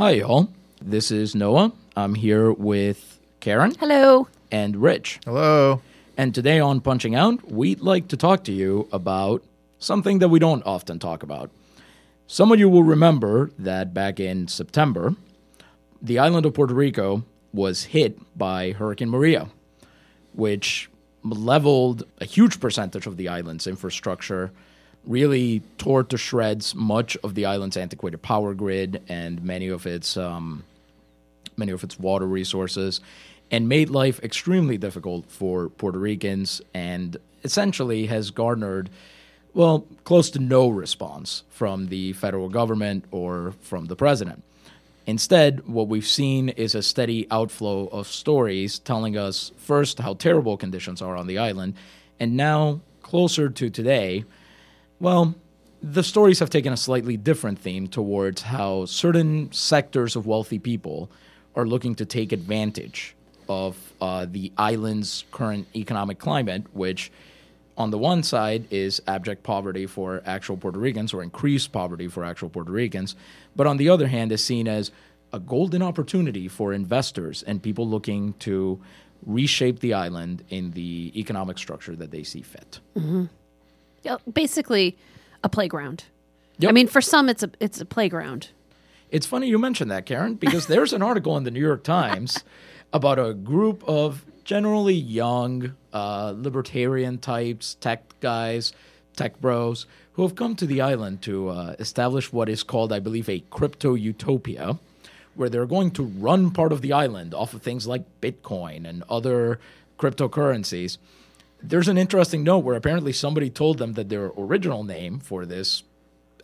Hi, y'all. This is Noah. I'm here with Karen Hello. and Rich. Hello. And today on Punching Out, we'd like to talk to you about something that we don't often talk about. Some of you will remember that back in September, the island of Puerto Rico was hit by Hurricane Maria, which leveled a huge percentage of the island's infrastructure, really tore to shreds much of the island's antiquated power grid and many of its um, many of its water resources, and made life extremely difficult for Puerto Ricans, and essentially has garnered, well, close to no response from the federal government or from the president. Instead, what we've seen is a steady outflow of stories telling us first how terrible conditions are on the island, and now, closer to today, well, the stories have taken a slightly different theme towards how certain sectors of wealthy people are looking to take advantage of uh, the island's current economic climate, which, on the one side, is abject poverty for actual Puerto Ricans or increased poverty for actual Puerto Ricans, but on the other hand, is seen as a golden opportunity for investors and people looking to reshape the island in the economic structure that they see fit. Yeah, Basically, a playground. Yep. I mean, for some, it's a it's a playground. It's funny you mentioned that, Karen, because there's an article in the New York Times about a group of generally young, uh, libertarian types, tech guys, tech bros, who have come to the island to uh, establish what is called, I believe, a crypto utopia, where they're going to run part of the island off of things like Bitcoin and other cryptocurrencies. There's an interesting note where apparently somebody told them that their original name for this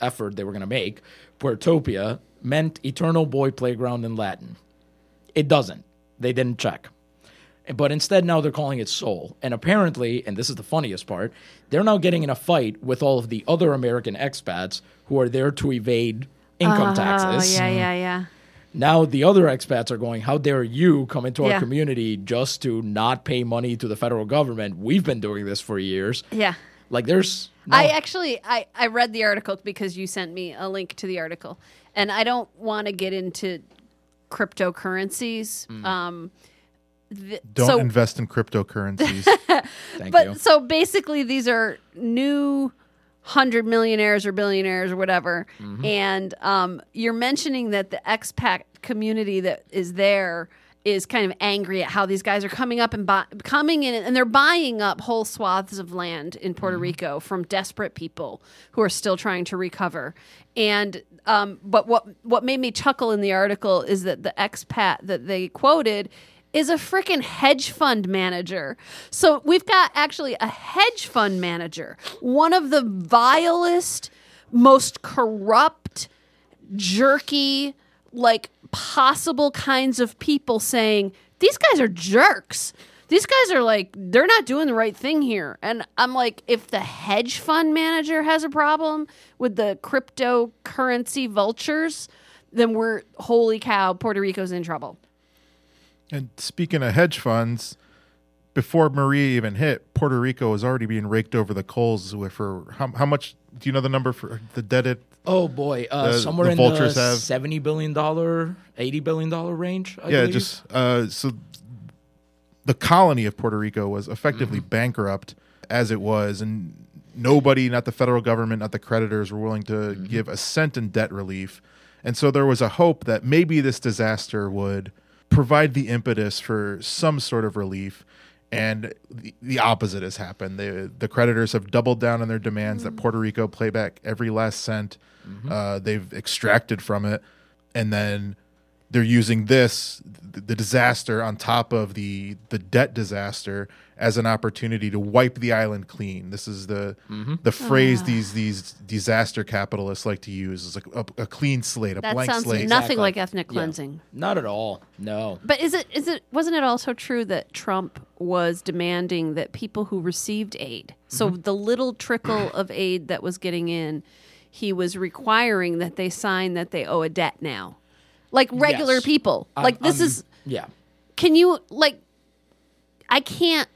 effort they were going to make, Puertopia, meant eternal boy playground in Latin. It doesn't. They didn't check. But instead, now they're calling it Sol. And apparently, and this is the funniest part, they're now getting in a fight with all of the other American expats who are there to evade income ah, taxes. Oh yeah, yeah, yeah. Now the other expats are going, How dare you come into our community just to not pay money to the federal government? We've been doing this for years. Yeah. Like, there's. no- I actually I, I read the article because you sent me a link to the article, and I don't want to get into cryptocurrencies. Um, th- Don't so, invest in cryptocurrencies. Thank but you. so basically, these are new hundred millionaires or billionaires or whatever, Mm-hmm. and um, you're mentioning that the expat community that is there is kind of angry at how these guys are coming up and buy, coming in and they're buying up whole swaths of land in Mm-hmm. Puerto Rico from desperate people who are still trying to recover. And um, but what what made me chuckle in the article is that the expat that they quoted is a freaking hedge fund manager. So we've got actually a hedge fund manager, one of the vilest, most corrupt, jerky, like possible kinds of people saying, these guys are jerks. These guys are like, they're not doing the right thing here. And I'm like, if the hedge fund manager has a problem with the cryptocurrency vultures, then we're, holy cow, Puerto Rico's in trouble. And speaking of hedge funds, before Maria even hit, Puerto Rico was already being raked over the coals with for how, how much? Do you know the number for the debt? It Oh boy, uh, The- somewhere the in the have- seventy billion dollar, eighty billion dollar range. I yeah, believe. just uh, so the colony of Puerto Rico was effectively Mm-hmm. bankrupt as it was, and nobody, not the federal government, not the creditors, were willing to Mm-hmm. give a cent in debt relief. And so there was a hope that maybe this disaster would provide the impetus for some sort of relief. And the, the opposite has happened. The, the creditors have doubled down on their demands that Puerto Rico pay back every last cent uh, they've extracted from it. And then they're using this the, the disaster on top of the the debt disaster as an opportunity to wipe the island clean. This is the Mm-hmm. the phrase Ah. these these disaster capitalists like to use is like a, a clean slate, a That blank sounds slate. nothing Exactly. like ethnic Yeah. cleansing. Not at all. No. But is it is it wasn't it also true that Trump was demanding that people who received aid, so Mm-hmm. the little trickle of aid that was getting in, he was requiring that they sign that they owe a debt now, like regular Yes. people. I'm- like this I'm- is yeah. can you like I can't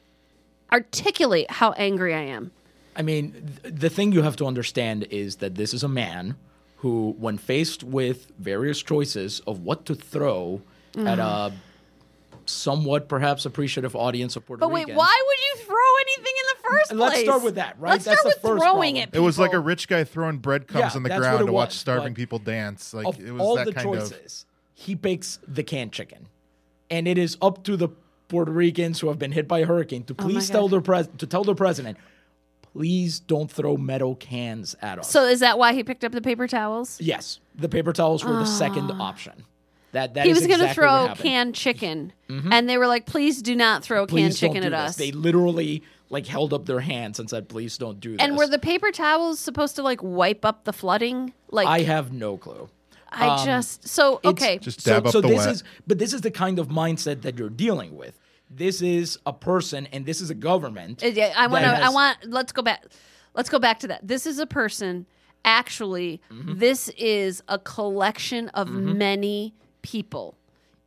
articulate how angry I am. I mean, th- the thing you have to understand is that this is a man who, when faced with various choices of what to throw at a mm. somewhat perhaps appreciative audience of Puerto But wait, Ricans. why would you throw anything in the first place? Let's start with that, right? Let's That's start the with first throwing problem. it. It was like a rich guy throwing breadcrumbs Yeah, on the ground to watch was, starving but people dance. Like of it was all that the kind of choices, he picks the canned chicken, and it is up to the Puerto Ricans who have been hit by a hurricane to Oh please tell God. their pres- to tell their president, please don't throw metal cans at us. So is that why he picked up the paper towels? yes, the paper towels were the second option. That that Ah. he was going to exactly throw. Mm-hmm. canned chicken, and they were like, "Please do not throw Please canned chicken at this. us." They literally like held up their hands and said, "Please don't do this." and were the paper towels supposed to like wipe up the flooding? Like I have no clue. I just so It's okay. Just dab up so the this wet. is but this is the kind of mindset that you're dealing with. This is a person and this is a government. Uh, yeah, I want to. I want. Let's go back. Let's go back to that. This is a person. Actually, Mm-hmm. this is a collection of many people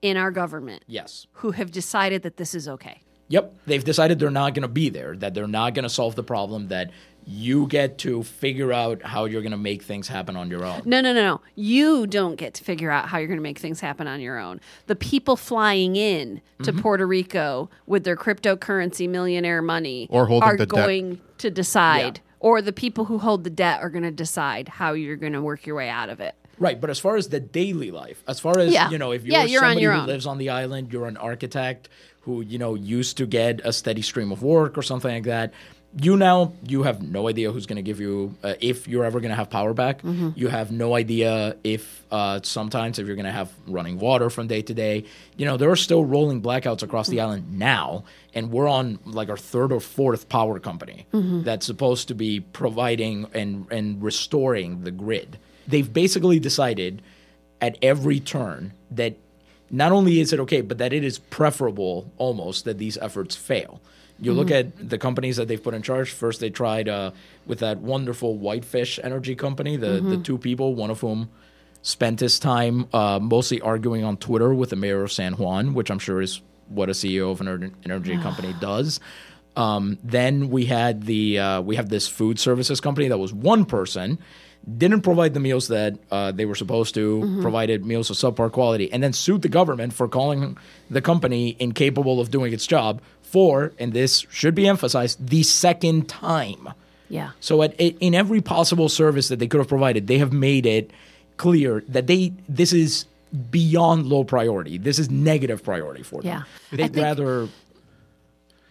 in our government yes. who have decided that this is okay. Yep. They've decided they're not going to be there, that they're not going to solve the problem, that you get to figure out how you're going to make things happen on your own. No, no, no, no. You don't get to figure out how you're going to make things happen on your own. The people flying in to Mm-hmm. Puerto Rico with their cryptocurrency millionaire money Or holding are the debt. going to decide, Yeah. or the people who hold the debt are going to decide how you're going to work your way out of it. Right, but as far as the daily life, as far as Yeah. you know, if you're, Yeah, you're somebody your who own. lives on the island, you're an architect who you know used to get a steady stream of work or something like that. You now you have no idea who's going to give you uh, if you're ever going to have power back. Mm-hmm. You have no idea if uh, sometimes if you're going to have running water from day to day. You know there are still rolling blackouts across the island now, and we're on like our third or fourth power company Mm-hmm. that's supposed to be providing and and restoring the grid. They've basically decided at every turn that not only is it okay, but that it is preferable almost that these efforts fail. You look at the companies that they've put in charge. First, they tried uh, with that wonderful Whitefish Energy company, the, the two people, one of whom spent his time uh, mostly arguing on Twitter with the mayor of San Juan, which I'm sure is what a CEO of an energy company does. Um, then we had the uh, we have this food services company that was one person, didn't provide the meals that uh, they were supposed to, provided meals of subpar quality, and then sued the government for calling the company incapable of doing its job for, and this should be emphasized, the second time. Yeah. So at, in every possible service that they could have provided, they have made it clear that they this is beyond low priority. This is negative priority for them. Yeah. They'd think- rather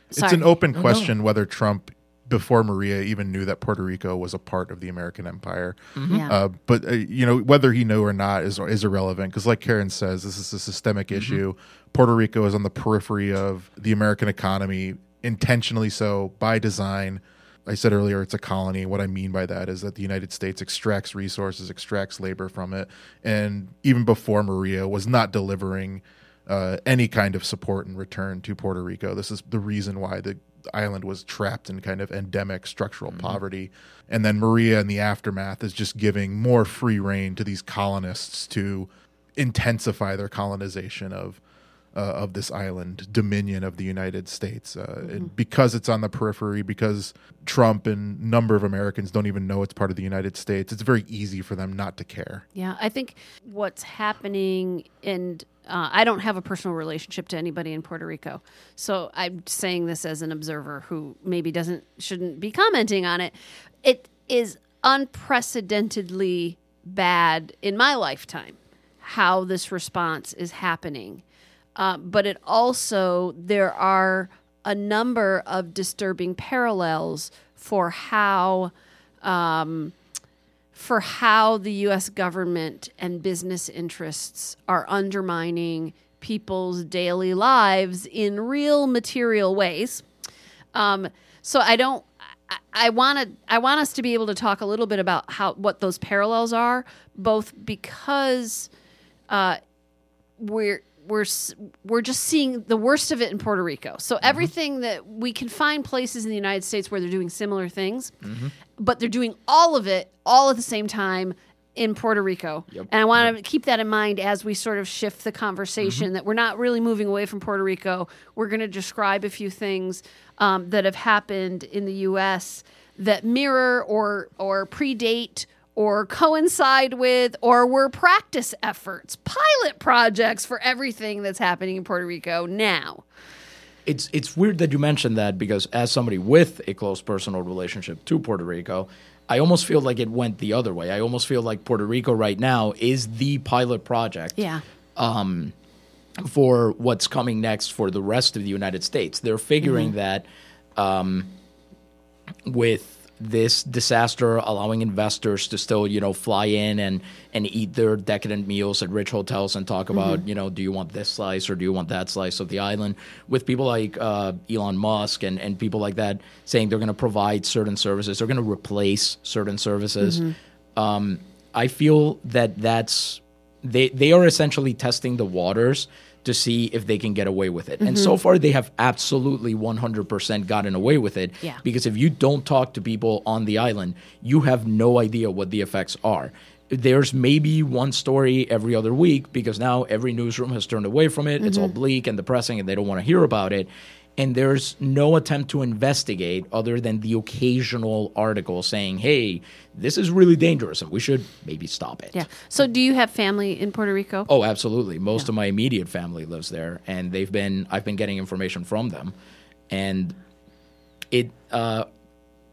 It's Sorry. an open oh, question whether Trump, before Maria, even knew that Puerto Rico was a part of the American empire. Yeah. Uh, but uh, you know whether he knew or not is is irrelevant because, like Karen says, this is a systemic issue. Puerto Rico is on the periphery of the American economy, intentionally so by design. I said earlier it's a colony. What I mean by that is that the United States extracts resources, extracts labor from it, and even before Maria was not delivering uh, any kind of support in return to Puerto Rico. This is the reason why the island was trapped in kind of endemic structural poverty. And then Maria in the aftermath is just giving more free rein to these colonists to intensify their colonization of uh, of this island dominion of the United States uh, and because it's on the periphery because Trump and number of Americans don't even know it's part of the United States it's very easy for them not to care. Yeah, I think what's happening, and uh, I don't have a personal relationship to anybody in Puerto Rico, so I'm saying this as an observer who maybe doesn't shouldn't be commenting on it. It is unprecedentedly bad in my lifetime how this response is happening, uh, but it also there are a number of disturbing parallels for how. Um, for how the US government and business interests are undermining people's daily lives in real material ways. Um, so I don't. I- want. I want us to be able to talk a little bit about how what those parallels are, both because uh, we're we're we're just seeing the worst of it in Puerto Rico. So Mm-hmm. everything that we can find places in the United States where they're doing similar things, Mm-hmm. but they're doing all of it all at the same time in Puerto Rico. Yep. And I want to keep that in mind as we sort of shift the conversation Mm-hmm. that we're not really moving away from Puerto Rico. We're going to describe a few things um, that have happened in the U.S. that mirror or or predate or coincide with or were practice efforts, pilot projects for everything that's happening in Puerto Rico now. It's it's weird that you mentioned that because as somebody with a close personal relationship to Puerto Rico, I almost feel like it went the other way. I almost feel like Puerto Rico right now is the pilot project Yeah. for what's coming next for the rest of the United States. They're figuring that um, with this disaster allowing investors to still, you know, fly in and, and eat their decadent meals at rich hotels and talk about, you know, do you want this slice or do you want that slice of the island? With people like uh, Elon Musk and, and people like that saying they're going to provide certain services, they're going to replace certain services. Um, I feel that that's they they are essentially testing the waters to see if they can get away with it. And so mm-hmm. far they have absolutely 100% gotten away with it Yeah. because if you don't talk to people on the island, you have no idea what the effects are. There's maybe one story every other week because now every newsroom has turned away from it. It's all mm-hmm. bleak and depressing and they don't want to hear about it. And there's no attempt to investigate other than the occasional article saying, hey, this is really dangerous and we should maybe stop it. Yeah. So do you have family in Puerto Rico? Oh, absolutely. Most of my immediate family lives there, and they've been. I've been getting information from them, and it. Uh,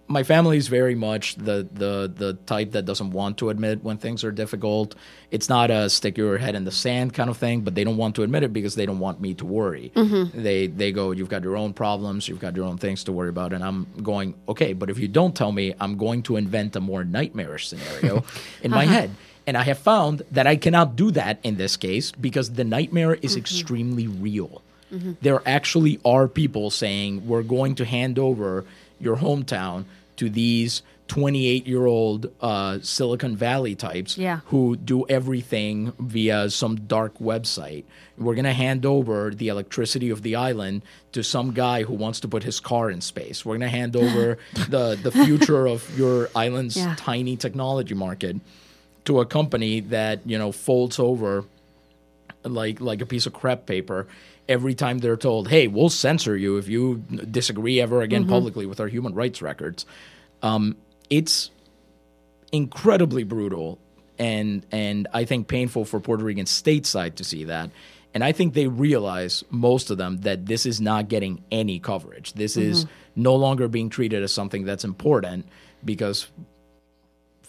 my family is very much the the the type that doesn't want to admit when things are difficult. It's not a stick your head in the sand kind of thing, but they don't want to admit it because they don't want me to worry. Mm-hmm. They they go, you've got your own problems, you've got your own things to worry about, and I'm going, okay, but if you don't tell me, I'm going to invent a more nightmarish scenario in my uh-huh. head. And I have found that I cannot do that in this case because the nightmare is mm-hmm. extremely real. Mm-hmm. There actually are people saying, we're going to hand over your hometown to these 28 year old uh, Silicon Valley types Yeah. who do everything via some dark website. We're going to hand over the electricity of the island to some guy who wants to put his car in space. We're going to hand over the, the future of your island's Yeah. tiny technology market to a company that, you know, folds over like like a piece of crepe paper every time they're told, "Hey, we'll censor you if you disagree ever again publicly with our human rights records." Um, it's incredibly brutal and and I think painful for Puerto Rican stateside to see that. And I think they realize most of them that this is not getting any coverage. This is no longer being treated as something that's important because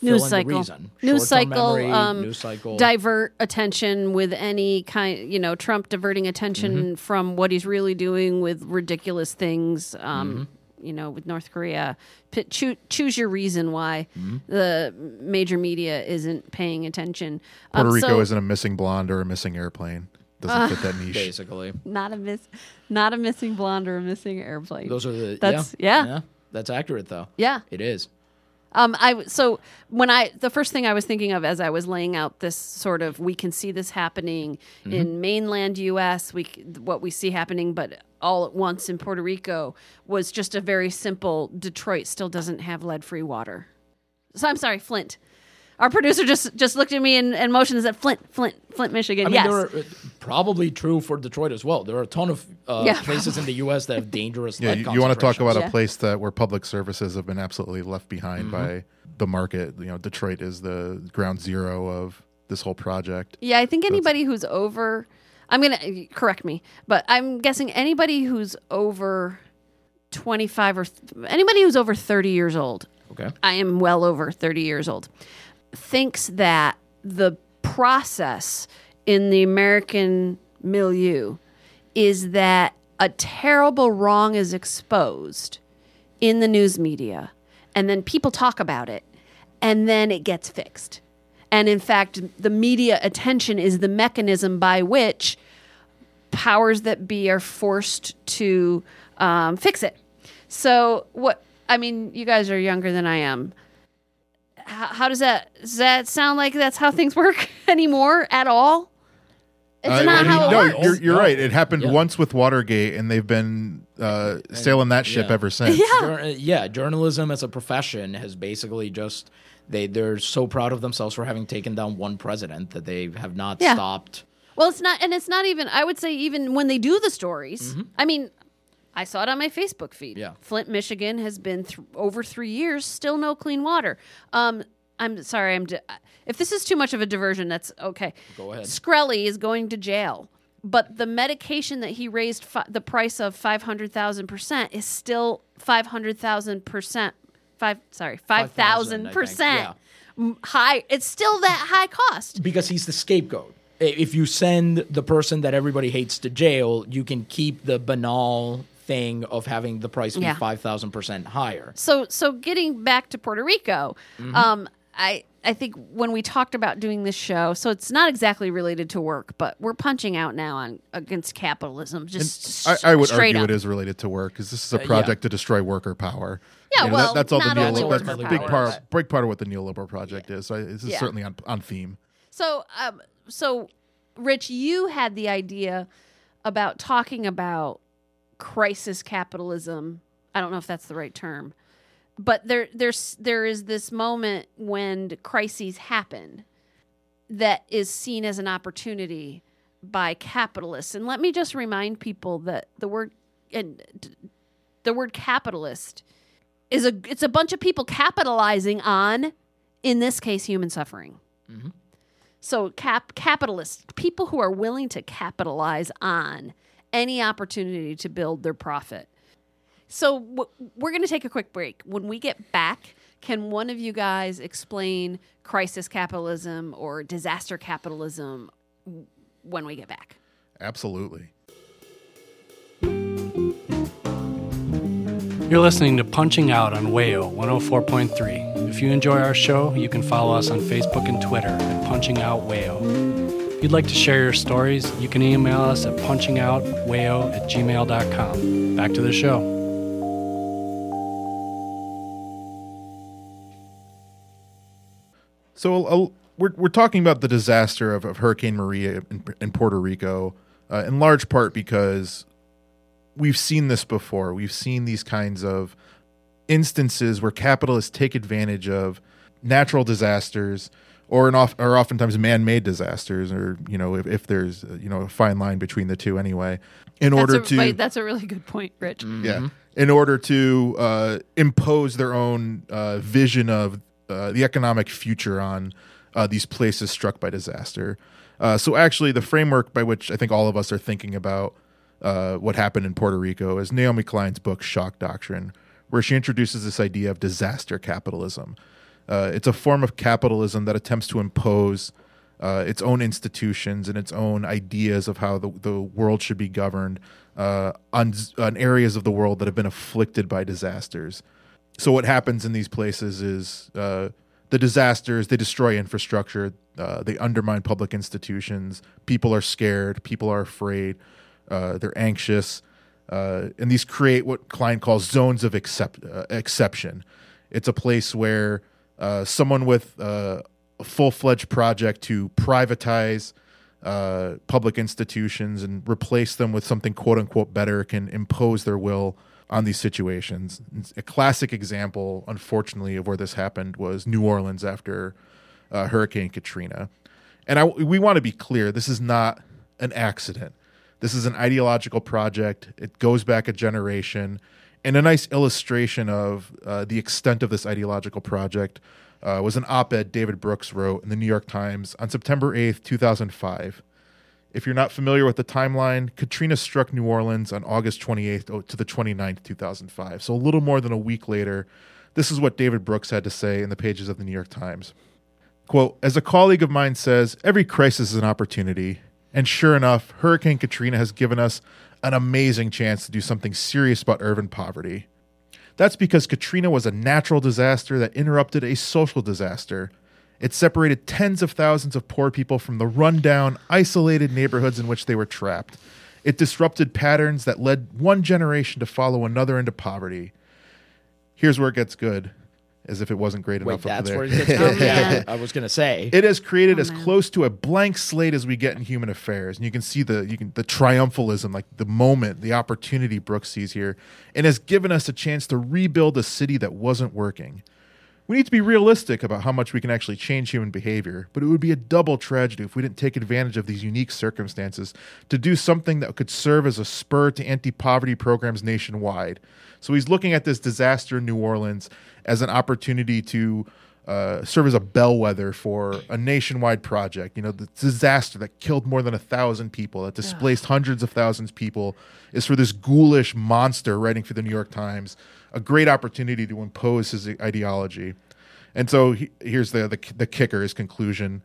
news cycle reason. news cycle memory, um news cycle. divert attention with any kind you know trump diverting attention Mm-hmm. from what he's really doing with ridiculous things um Mm-hmm. you know with north korea P- choo- choose your reason why Mm-hmm. the major media isn't paying attention Puerto Um, Rico so- isn't a missing blonde or a missing airplane. Doesn't fit that niche. basically. not a miss not a missing blonde or a missing airplane Those are the That's- yeah, yeah. That's accurate though. yeah It is. Um, I so when I the first thing I was thinking of as I was laying out this sort of we can see this happening Mm-hmm. in mainland U.S. We what we see happening, but all at once in Puerto Rico was just a very simple. Detroit still doesn't have lead free water. So I'm sorry, Flint. Our producer just just looked at me and, and motioned and said Flint, Flint, Flint, Michigan. I mean, yes, there are probably true for Detroit as well. There are a ton of uh, Yeah, places in the U.S. that have dangerous. Yeah, lead you, you want to talk about. Yeah. a place that where public services have been absolutely left behind Mm-hmm. by the market. You know, Detroit is the ground zero of this whole project. Yeah, I think anybody who's over, I'm going to correct me, but I'm guessing anybody who's over 25 or th- anybody who's over 30 years old, Okay. I am well over 30 years old, thinks that the process in the American milieu is that a terrible wrong is exposed in the news media and then people talk about it and then it gets fixed. And in fact, the media attention is the mechanism by which powers that be are forced to um, fix it. So what? I mean, you guys are younger than I am. How, how does that does that sound like that's how things work anymore at all? It's Uh, not I mean, how it no, works. you're, you're No. right. It happened Yeah. once with Watergate, and they've been uh, sailing that ship yeah. ever since. Yeah. Jour- yeah, journalism as a profession has basically just they they're so proud of themselves for having taken down one president that they have not Yeah. stopped. Well, it's not, and it's not even. I would say even when they do the stories. I mean, I saw it on my Facebook feed. Yeah. Flint, Michigan has been th- over three years, still no clean water. Um, I'm sorry. I'm. Di- if this is too much of a diversion, that's okay. Go ahead. Shkreli is going to jail, but the medication that he raised fi- the price of five hundred thousand percent is still five hundred thousand percent. Five. Sorry, 5,000, thousand percent high. It's still that high cost. because he's the scapegoat. If you send the person that everybody hates to jail, you can keep the banal thing of having the price be Yeah. five thousand percent higher. so so getting back to Puerto Rico, Mm-hmm. um, I I think when we talked about doing this show, so it's not exactly related to work, but we're punching out now on against capitalism. Just I, s- I would argue up. it is related to work because this is a Uh, yeah. project to destroy worker power. Yeah, You know, well, that's all not the only neoliberal. That's a power, big but- part, big part of what the neoliberal project is. So this is Yeah. certainly on, on theme. So, um, so Rich, you had the idea about talking about crisis capitalism. I don't know if that's the right term, but there, there's, there is this moment when crises happen that is seen as an opportunity by capitalists. And let me just remind people that the word and the word capitalist is a it's a bunch of people capitalizing on, in this case, human suffering. Mm-hmm. So cap capitalists, people who are willing to capitalize on any opportunity to build their profit. So w- we're going to take a quick break. When we get back, can one of you guys explain crisis capitalism or disaster capitalism when we get back? Absolutely. You're listening to Punching Out on Wayo 104.3. If you enjoy our show, you can follow us on Facebook and Twitter at Punching Out Wayo. If you'd like to share your stories, you can email us at punchingoutwayo at gmail.com. Back to the show. So uh, we're we're talking about the disaster of, of Hurricane Maria in, in Puerto Rico, uh, in large part because we've seen this before. We've seen these kinds of instances where capitalists take advantage of natural disasters or in off, or oftentimes man-made disasters or you know if, if there's uh, you know a fine line between the two anyway in order a, to wait, that's a really good point, Rich. yeah. In order to uh, impose their own uh, vision of uh, the economic future on uh, these places struck by disaster. Uh, so actually the framework by which i think all of us are thinking about uh, what happened in puerto rico is naomi klein's book shock doctrine where she introduces this idea of disaster capitalism uh, it's a form of capitalism that attempts to impose uh, its own institutions and its own ideas of how the, the world should be governed uh, on, on areas of the world that have been afflicted by disasters. So, what happens in these places is uh, the disasters, they destroy infrastructure, uh, they undermine public institutions, people are scared, people are afraid, uh, they're anxious. And these create what Klein calls zones of accept, exception. It's a place where uh, someone with uh, a full fledged project to privatize uh, public institutions and replace them with something quote unquote better can impose their will on these situations. A classic example, unfortunately, of where this happened was New Orleans after uh, Hurricane Katrina. And I, we want to be clear this is not an accident. This is an ideological project. It goes back a generation. And a nice illustration of uh, the extent of this ideological project uh, was an op ed David Brooks wrote in the New York Times on September 8th, 2005. If you're not familiar with the timeline, Katrina struck New Orleans on August 28th to the 29th, 2005. So a little more than a week later, this is what David Brooks had to say in the pages of the New York Times. Quote, as a colleague of mine says, every crisis is an opportunity. And sure enough, Hurricane Katrina has given us an amazing chance to do something serious about urban poverty. That's because Katrina was a natural disaster that interrupted a social disaster. It separated tens of thousands of poor people from the rundown, isolated neighborhoods in which they were trapped. It disrupted patterns that led one generation to follow another into poverty. Here's where it gets good, as if it wasn't great Wait, enough up that's there. where it gets Oh, good. yeah. I was gonna say. It has created oh, as man. close to a blank slate as we get in human affairs, and you can see the you can the triumphalism, like the moment, the opportunity Brooks sees here, and has given us a chance to rebuild a city that wasn't working. We need to be realistic about how much we can actually change human behavior, but it would be a double tragedy if we didn't take advantage of these unique circumstances to do something that could serve as a spur to anti poverty programs nationwide. So he's looking at this disaster in New Orleans as an opportunity to uh, serve as a bellwether for a nationwide project. You know, the disaster that killed more than a thousand people, that displaced hundreds of thousands of people, is for this ghoulish monster writing for the New York Times a great opportunity to impose his ideology. And so he, here's the, the the kicker: his conclusion.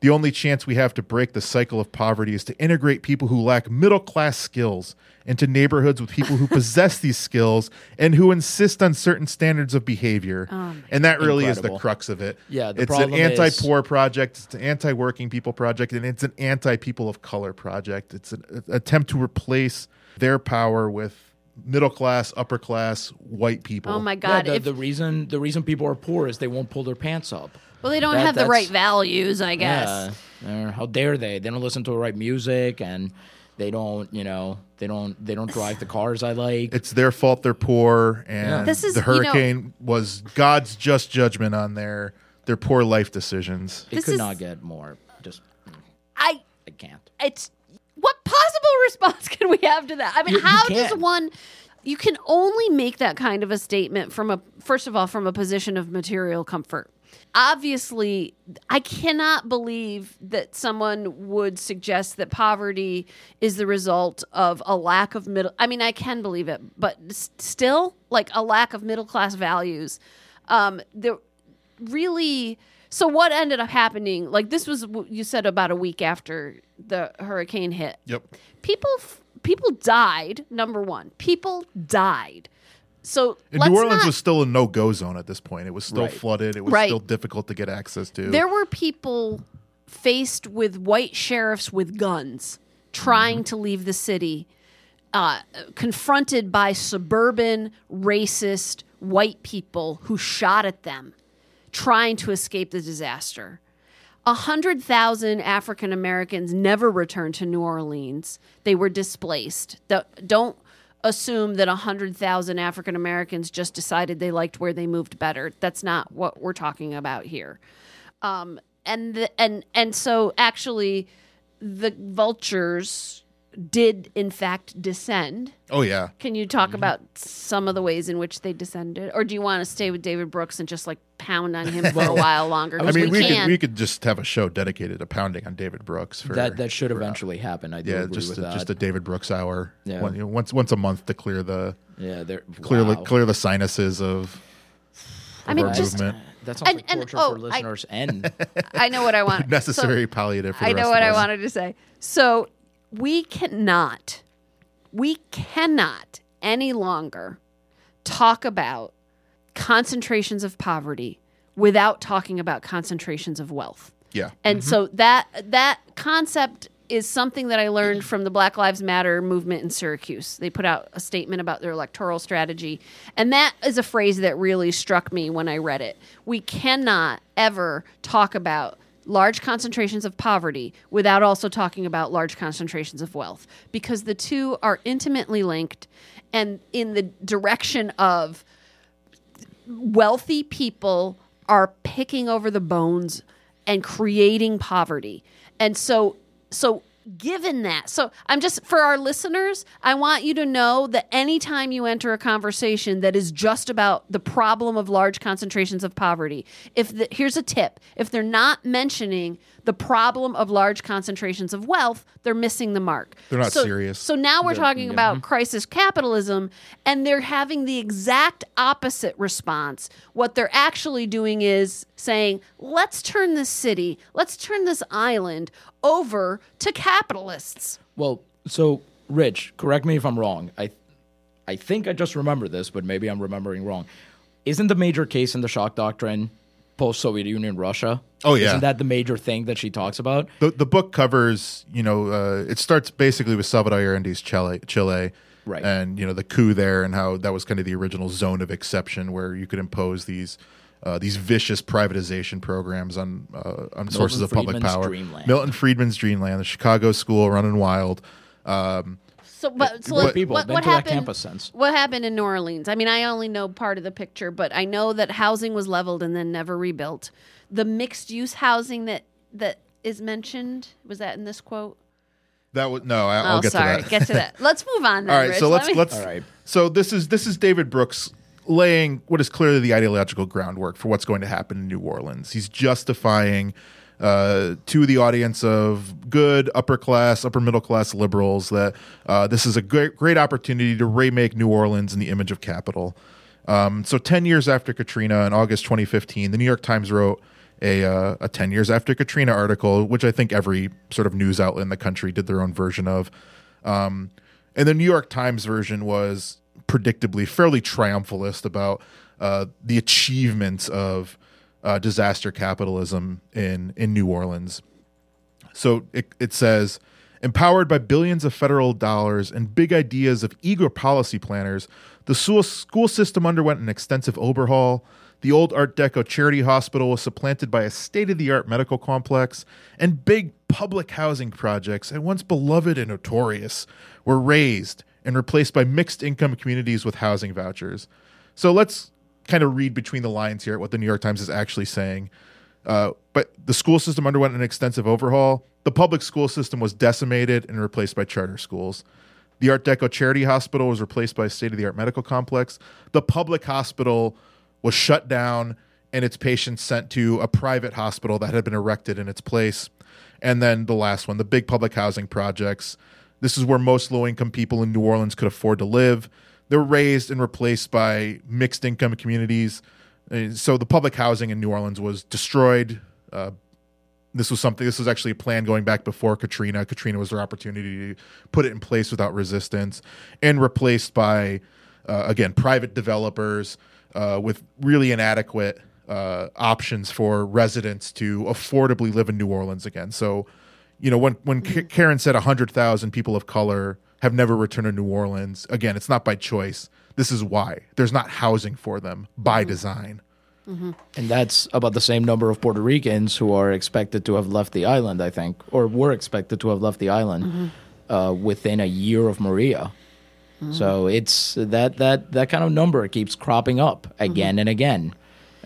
The only chance we have to break the cycle of poverty is to integrate people who lack middle class skills into neighborhoods with people who possess these skills and who insist on certain standards of behavior. and that really is the crux of it. Yeah, the it's an anti poor project, it's an anti working people project, and it's an anti people of color project. It's an attempt to replace their power with middle class, upper class, white people. Oh my Yeah, God! the, if, the reason the reason people are poor is they won't pull their pants up. well, they don't that- have the right values, I guess. Yeah. Uh, how dare they? They don't listen to the right music, and they don't, you know, they don't they don't drive the cars I like. it's their fault they're poor and This is, the you know- hurricane was god's just judgment on their their poor life decisions it this could is- not get more. Just I I can't. it's what possible response can we have to that? I mean, You- you how does one? You can only make that kind of a statement from a first of all from a position of material comfort. Obviously, I cannot believe that someone would suggest that poverty is the result of a lack of middle. I mean, I can believe it, but still, like a lack of middle class values. Um, there really so what ended up happening like this was you said about a week after the hurricane hit. Yep. People people died number one. People died. So new orleans not, was still a no-go zone at this point. It was still Right. flooded. It was Right. still difficult to get access to. There were people faced with white sheriffs with guns trying to leave the city uh, confronted by suburban racist white people who shot at them trying to escape the disaster. A hundred thousand African Americans never returned to New Orleans. They were displaced. Th- Don't assume that a hundred thousand African Americans just decided they liked where they moved better. That's not what we're talking about here. Um, and the, and and so actually, the vultures did in fact descend. oh yeah Can you talk mm-hmm. about some of the ways in which they descended, or do you want to stay with David Brooks and just like pound on him for a while longer? I mean we, can. could we could just have a show dedicated to pounding on david brooks for that that should uh, eventually happen. I do yeah agree just with a, that. just a david brooks hour Yeah. One- you know, once once a month to clear the yeah, they're clear wow. the clear the sinuses of I mean, just movement That sounds And- like and- oh, for I- and I know what I want. necessary So, palliative for the I rest know of what I us. wanted to say. So we cannot, we cannot any longer talk about concentrations of poverty without talking about concentrations of wealth. yeah And mm-hmm. so that that concept is something that I learned from the Black Lives Matter movement in Syracuse. They put out a statement about their electoral strategy, and that is a phrase that really struck me when I read it. We cannot ever talk about large concentrations of poverty without also talking about large concentrations of wealth because the two are intimately linked and in the direction of wealthy people are picking over the bones and creating poverty. And so so given that. So I'm just for our listeners, I want you to know that anytime you enter a conversation that is just about the problem of large concentrations of poverty, if the, here's a tip, if they're not mentioning the problem of large concentrations of wealth, they're missing the mark. They're not So- serious. So now we're talking about mm-hmm. crisis capitalism, and they're having the exact opposite response. What they're actually doing is saying, let's turn this city, let's turn this island over to capitalists. well, so Rich, correct me if I'm wrong. I I think I just remember this, but maybe I'm remembering wrong. Isn't the major case in the shock doctrine post-Soviet Union Russia. Oh, yeah. isn't that the major thing that she talks about? the the book covers you know uh, it starts basically with Salvador Allende's Chile, Chile, Right. and you know the coup there and how that was kind of the original zone of exception where you could impose these. Uh, these vicious privatization programs on uh, on sources of public power. dreamland. Milton Friedman's dreamland, the Chicago School, running wild. Um, So, but so what, people. what, what happened? campus since. What happened in New Orleans? I mean, I only know part of the picture, but I know that housing was leveled and then never rebuilt. The mixed use housing that that is mentioned was that in this quote? that was no, I, I'll oh, get sorry. to that. Get to that. Let's move on. Then, All right, Rich. so Let let's me- let's. All right. So this is this is David Brooks laying what is clearly the ideological groundwork for what's going to happen in New Orleans. He's justifying uh, to the audience of good upper class, upper middle class liberals that uh, this is a great great opportunity to remake New Orleans in the image of capital. Um, so ten years after Katrina, in August 2015, the New York Times wrote a uh, a 10 years after Katrina article, which I think every sort of news outlet in the country did their own version of. Um, and the New York Times version was predictably fairly triumphalist about uh, the achievements of uh, disaster capitalism in in New Orleans. So it, it says, empowered by billions of federal dollars and big ideas of eager policy planners, the school, system underwent an extensive overhaul. The old Art Deco charity hospital was supplanted by a state of the art medical complex, and big public housing projects, and once beloved and notorious, were razed and replaced by mixed income communities with housing vouchers. So let's kind of read between the lines here at what the New York Times is actually saying. Uh, but the school system underwent an extensive overhaul. The public school system was decimated and replaced by charter schools. The Art Deco Charity Hospital was replaced by a state of the art medical complex. The public hospital was shut down and its patients sent to a private hospital that had been erected in its place. And then the last one, the big public housing projects. This is where most low income people in New Orleans could afford to live. They were razed and replaced by mixed income communities. Uh, So the public housing in New Orleans was destroyed. Uh, this was something. This was actually a plan going back before Katrina. Katrina was their opportunity to put it in place without resistance, and replaced by uh, again private developers uh, with really inadequate uh, options for residents to affordably live in New Orleans again. So, you know, when when Karen said hundred thousand people of color have never returned to New Orleans, again, it's not by choice. This is why there's not housing for them by mm-hmm. design. Mm-hmm. And that's about the same number of Puerto Ricans who are expected to have left the island, I think, or were expected to have left the island mm-hmm. uh, within a year of Maria. So it's that that that kind of number keeps cropping up again and again.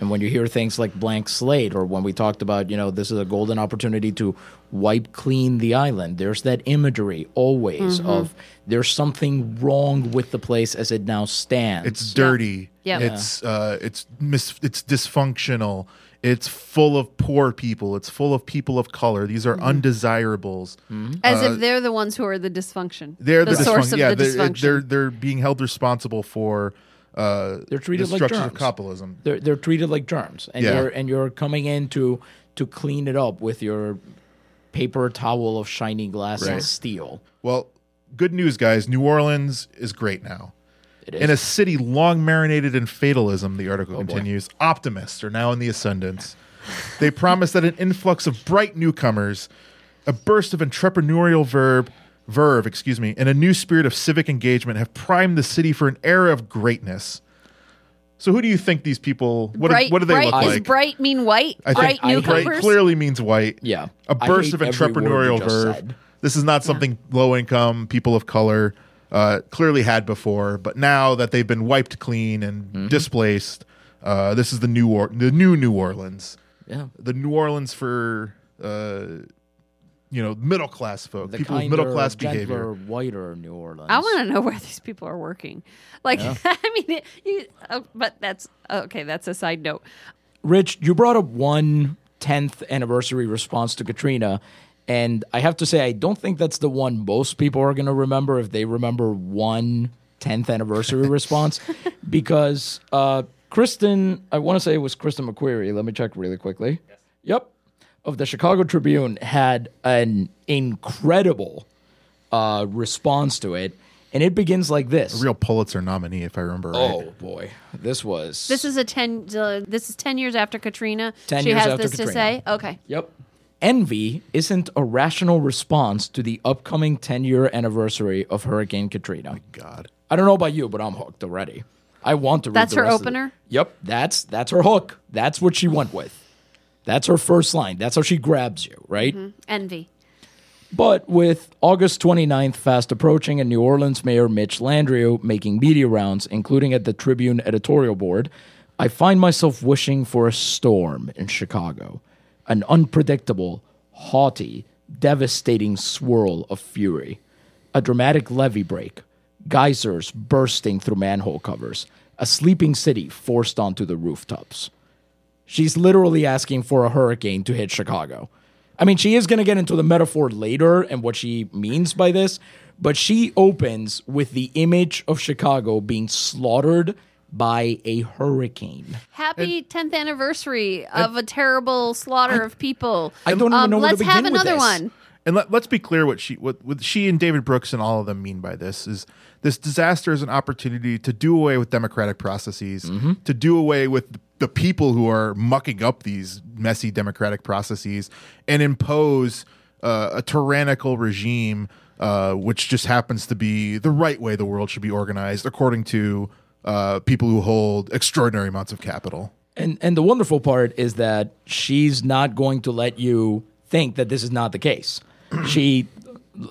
And when you hear things like blank slate, or when we talked about, you know, this is a golden opportunity to wipe clean the island, there's that imagery always mm-hmm. of there's something wrong with the place as it now stands. It's dirty. Yep. It's uh, it's mis- it's dysfunctional. It's full of poor people. It's full of people of color. These are mm-hmm. undesirables. Mm-hmm. Uh, as if they're the ones who are the dysfunction. They're the, source dysfunction. of yeah, the they're, dysfunction. they're they're being held responsible for uh, They're treated the like structures of germs. capitalism. they're they're treated like germs, and Yeah. you're and you're coming in to to clean it up with your paper towel of shiny glass and steel. Well, good news, guys. New Orleans is great now. It is. In a city long marinated in fatalism, the article boy. continues, optimists are now in the ascendance. They promise that an influx of bright newcomers, a burst of entrepreneurial verb, verve, excuse me, and a new spirit of civic engagement have primed the city for an era of greatness. So, who do you think these people? What, do- bright, what do they bright, look Does like? bright mean white? I bright I hate- newcomers? bright clearly means white. Yeah. a I burst of every word you entrepreneurial verve. said. This is not something low income people of color uh, clearly had before, but now that they've been wiped clean and Mm-hmm. displaced, uh, this is the new or- the new New Orleans, Yeah. the New Orleans for uh, you know middle class folk, The people with middle class gentler, behavior. whiter New Orleans. I want to know where these people are working. Like, I mean, it, you, uh, but that's okay. That's a side note. Rich, you brought up one 10th anniversary response to Katrina, and I have to say, I don't think that's the one most people are going to remember if they remember one 10th anniversary response, because uh, Kristen, I want to say it was Kristen McQueary. Let me check really quickly. Yes. Yep. Of the Chicago Tribune had an incredible uh, response to it. And it begins like this. Real Pulitzer nominee, if I remember right. oh boy, this was This is a ten. Uh, this is ten years after Katrina. 10 she years has after this to Katrina. say. Okay. Yep. Envy isn't a rational response to the upcoming 10 year anniversary of Hurricane Katrina. God. I don't know about you, but I'm hooked already. I want to read That's the her rest of the- opener? Yep, that's that's her hook. That's what she went with. That's her first line. That's how she grabs you, right? Mm-hmm. Envy. But with August 29th fast approaching and New Orleans Mayor Mitch Landrieu making media rounds, including at the Tribune editorial board, I find myself wishing for a storm in Chicago. An unpredictable, haughty, devastating swirl of fury. A dramatic levee break. Geysers bursting through manhole covers. A sleeping city forced onto the rooftops. She's literally asking for a hurricane to hit Chicago. I mean, she is going to get into the metaphor later and what she means by this, but she opens with the image of Chicago being slaughtered by a hurricane. Happy tenth anniversary of a terrible slaughter of people. I don't even um, know where to Let's have another this. one. And let, let's be clear what she what, what she and David Brooks and all of them mean by this is this disaster is an opportunity to do away with democratic processes, Mm-hmm. to do away with the people who are mucking up these messy democratic processes, and impose uh, a tyrannical regime, uh, which just happens to be the right way the world should be organized according to uh, people who hold extraordinary amounts of capital. And and the wonderful part is that she's not going to let you think that this is not the case. she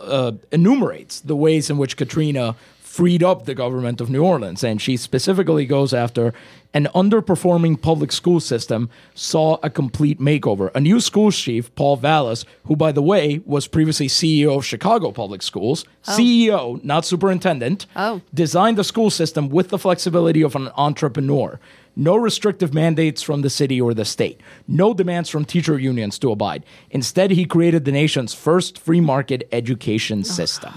uh, enumerates the ways in which Katrina freed up the government of New Orleans, and she specifically goes after an underperforming public school system saw a complete makeover. A new school chief, Paul Vallas, who by the way was previously CEO of Chicago Public Schools, oh. CEO, not superintendent, Oh. designed the school system with the flexibility of an entrepreneur. No restrictive mandates from the city or the state. No demands from teacher unions to abide. Instead, he created the nation's first free market education oh, system.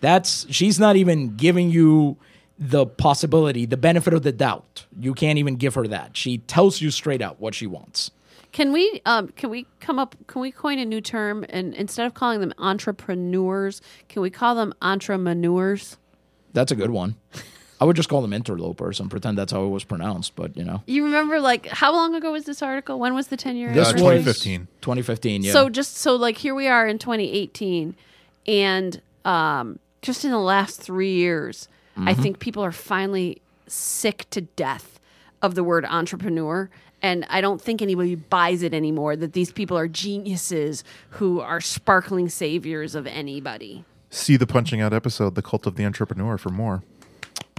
That's she's not even giving you the possibility, the benefit of the doubt. You can't even give her that. She tells you straight out what she wants. Can we um can we come up can we coin a new term and instead of calling them entrepreneurs, can we call them entrepreneurs? That's a good one. I would just call them interlopers and pretend that's how it was pronounced, but you know. You remember like how long ago was this article? When was the 10 year This Uh, 2015. 2015, yeah. So just so like here we are in 2018 and um just in the last 3 years, I Mm-hmm. think people are finally sick to death of the word entrepreneur and I don't think anybody buys it anymore that these people are geniuses who are sparkling saviors of anybody. See the punching out episode, The Cult of the Entrepreneur, for more.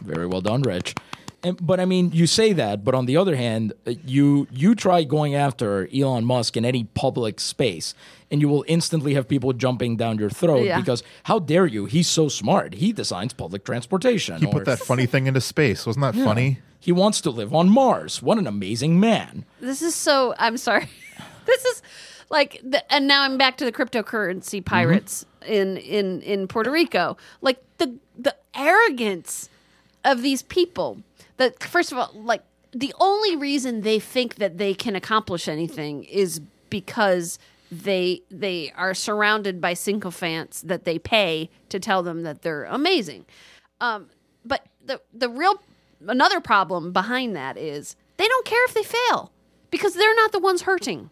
Very well done, Rich. And, but I mean, you say that, but on the other hand, uh, you you try going after Elon Musk in any public space, and you will instantly have people jumping down your throat Yeah. because how dare you? He's so smart. He designs public transportation. He or- put that funny thing into space. Wasn't that funny? He wants to live on Mars. What an amazing man! This is so. I'm sorry. this is like, the, and now I'm back to the cryptocurrency pirates in in in Puerto Rico. Like the the arrogance of these people. That first of all, like the only reason they think that they can accomplish anything is because they they are surrounded by sycophants that they pay to tell them that they're amazing. Um, but the the real another problem behind that is they don't care if they fail because they're not the ones hurting.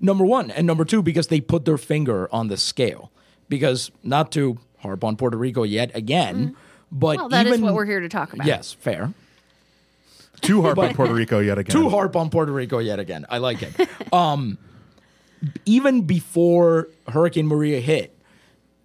Number one, and number two, because they put their finger on the scale. Because not to harp on Puerto Rico yet again, but Mm-hmm. Well, that is even what we're here to talk about. yes, fair. Too hard on Puerto Rico yet again. Too harp on Puerto Rico yet again. I like it. um, even before Hurricane Maria hit,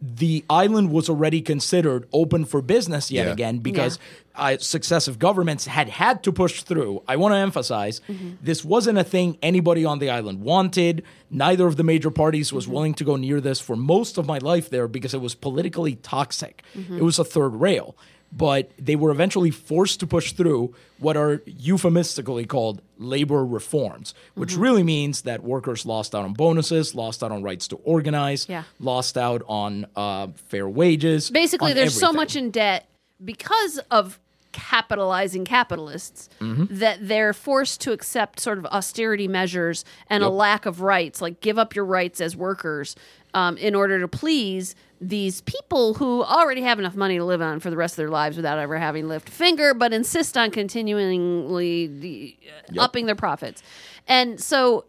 the island was already considered open for business yet Yeah. again because uh, successive governments had had to push through. I want to emphasize this wasn't a thing anybody on the island wanted. Neither of the major parties was willing to go near this for most of my life there because it was politically toxic. It was a third rail. But they were eventually forced to push through what are euphemistically called labor reforms, which really means that workers lost out on bonuses, lost out on rights to organize, Yeah. lost out on uh, fair wages. Basically, there's so much in debt because of capitalizing capitalists Mm-hmm. that they're forced to accept sort of austerity measures and a lack of rights, like give up your rights as workers um, in order to please these people who already have enough money to live on for the rest of their lives without ever having to lift a finger, but insist on continually uh, upping their profits. And so,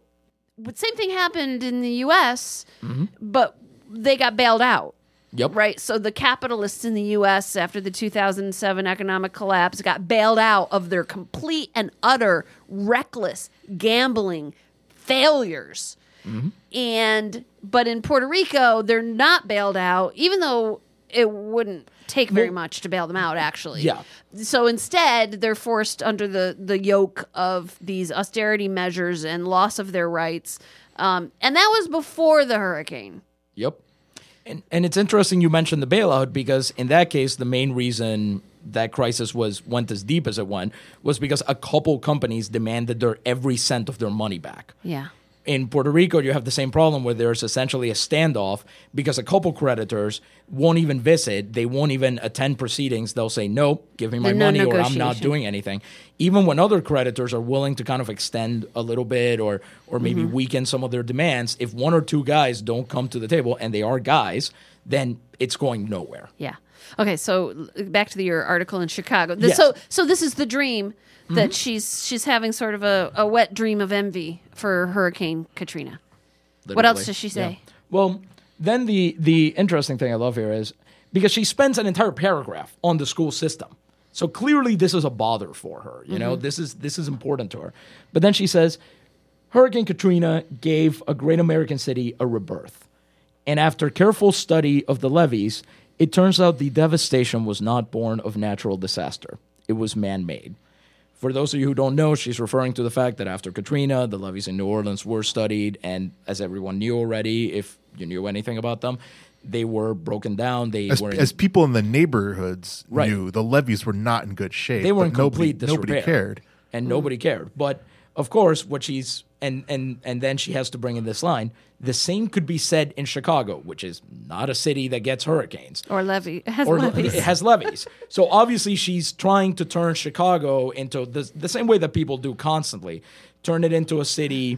same thing happened in the U.S., but they got bailed out. Yep. Right. So the capitalists in the U.S. after the 2007 economic collapse got bailed out of their complete and utter reckless gambling failures. And but in Puerto Rico, they're not bailed out, even though it wouldn't take very much to bail them out. Actually, Yeah. So instead, they're forced under the the yoke of these austerity measures and loss of their rights. Um, and that was before the hurricane. Yep. And and it's interesting you mentioned the bailout because in that case the main reason that crisis was went as deep as it went was because a couple companies demanded their every cent of their money back. Yeah. In Puerto Rico, you have the same problem where there's essentially a standoff because a couple creditors won't even visit. They won't even attend proceedings. They'll say, nope, give me my There's no money or I'm not doing anything. Even when other creditors are willing to kind of extend a little bit or, or maybe Mm-hmm. weaken some of their demands, if one or two guys don't come to the table, and they are guys, then it's going nowhere. Yeah. Okay, so back to the, your article in Chicago. This, Yes. Mm-hmm. So so this is the dream that she's she's having sort of a, a wet dream of envy for Hurricane Katrina. What else does she say? Yeah. Well, then the the interesting thing I love here is because she spends an entire paragraph on the school system. So clearly this is a bother for her. You know, this is this is important to her. But then she says Hurricane Katrina gave a great American city a rebirth. And after careful study of the levees, it turns out the devastation was not born of natural disaster. It was man-made. For those of you who don't know, she's referring to the fact that after Katrina, the levees in New Orleans were studied, and as everyone knew already, if you knew anything about them, they were broken down. They As, were in, as people in the neighborhoods Right. knew, the levees were not in good shape. they were in but nobody, complete disrepair, nobody cared. and nobody cared. But of course, what she's and and and then she has to bring in this line. The same could be said in Chicago, which is not a city that gets hurricanes. Or levy has or levies. it has levees. So obviously she's trying to turn Chicago into the, the same way that people do constantly, turn it into a city,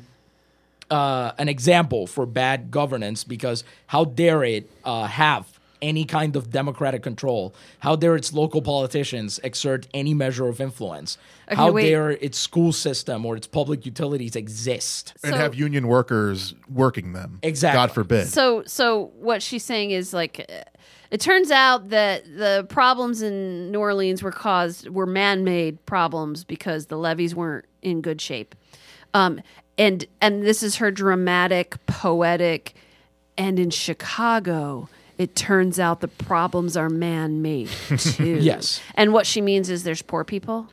uh, an example for bad governance. Because how dare it uh, have any kind of democratic control? How dare its local politicians exert any measure of influence? how wait. dare its school system or its public utilities exist? and So- have union workers working them. Exactly. God forbid. So so what she's saying is like uh, it turns out that the problems in New Orleans were caused were man-made problems because the levees weren't in good shape. Um and and this is her dramatic poetic and in Chicago it turns out the problems are man-made too. Yes. And what she means is there's poor people.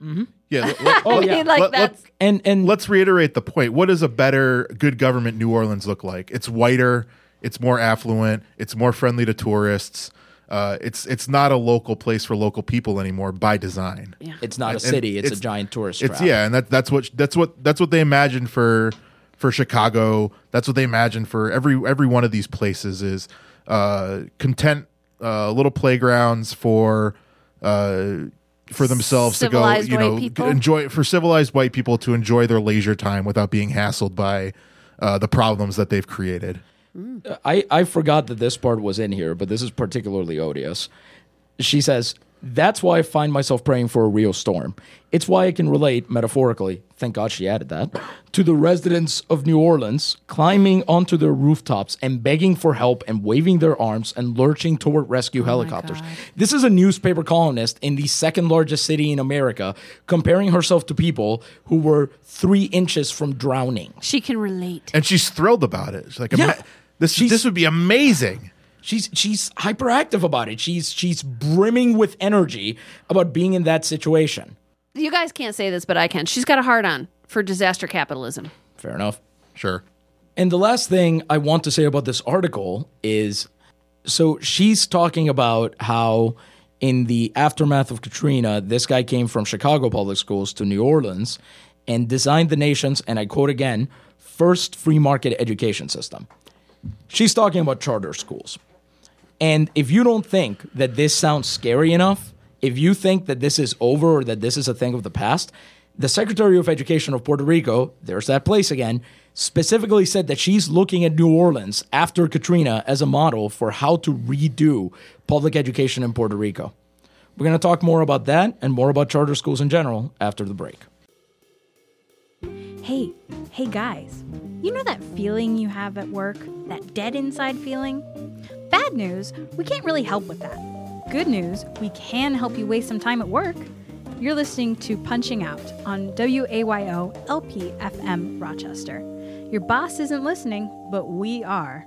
yeah. let- let- Oh I yeah. mean, like Let- let- that's and and let's reiterate the point. What does a better, good government New Orleans look like? It's whiter. It's more affluent. It's more friendly to tourists. Uh, it's it's not a local place for local people anymore by design. Yeah. it's not a city; it's, a giant tourist It's trap. yeah, and that that's what that's what that's what they imagine for for Chicago. That's what they imagine for every every one of these places is uh, content uh, little playgrounds for uh, for themselves to go you know people? enjoy for civilized white people to enjoy their leisure time without being hassled by uh, the problems that they've created. I, I forgot that this part was in here, but this is particularly odious. She says, That's why I find myself praying for a real storm. It's why I can relate, metaphorically, thank God she added that, to the residents of New Orleans climbing onto their rooftops and begging for help and waving their arms and lurching toward rescue oh helicopters. This is a newspaper columnist in the second largest city in America comparing herself to people who were three inches from drowning. she can relate. And she's thrilled about it. She's like, Yeah. This She's- this would be amazing. She's she's hyperactive about it. She's she's brimming with energy about being in that situation. You guys can't say this, but I can. She's got a hard on for disaster capitalism. Fair enough. Sure. And the last thing I want to say about this article is so she's talking about how in the aftermath of Katrina, this guy came from Chicago public schools to New Orleans and designed the nation's, and I quote again, first free market education system. She's talking about charter schools. And if you don't think that this sounds scary enough, if you think that this is over or that this is a thing of the past, The Secretary of Education of Puerto Rico, there's that place again, specifically said that she's looking at New Orleans after Katrina as a model for how to redo public education in Puerto Rico. We're going to talk more about that and more about charter schools in general after the break. Hey, hey guys, you know that feeling you have at work? That dead inside feeling? Bad news, we can't really help with that. Good news, we can help you waste some time at work. You're listening to Punching Out on WAYO LPFM Rochester. Your boss isn't listening, but we are.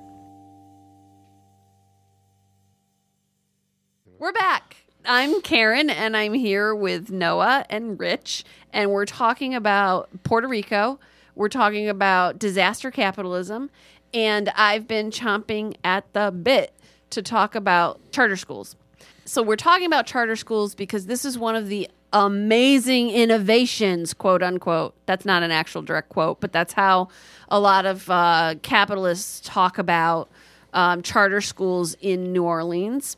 We're back. I'm Karen, and I'm here with Noah and Rich, and we're talking about Puerto Rico. We're talking about disaster capitalism, and I've been chomping at the bit to talk about charter schools. So, we're talking about charter schools because this is one of the amazing innovations, quote unquote. That's not an actual direct quote, but that's how a lot of uh, capitalists talk about um, charter schools in New Orleans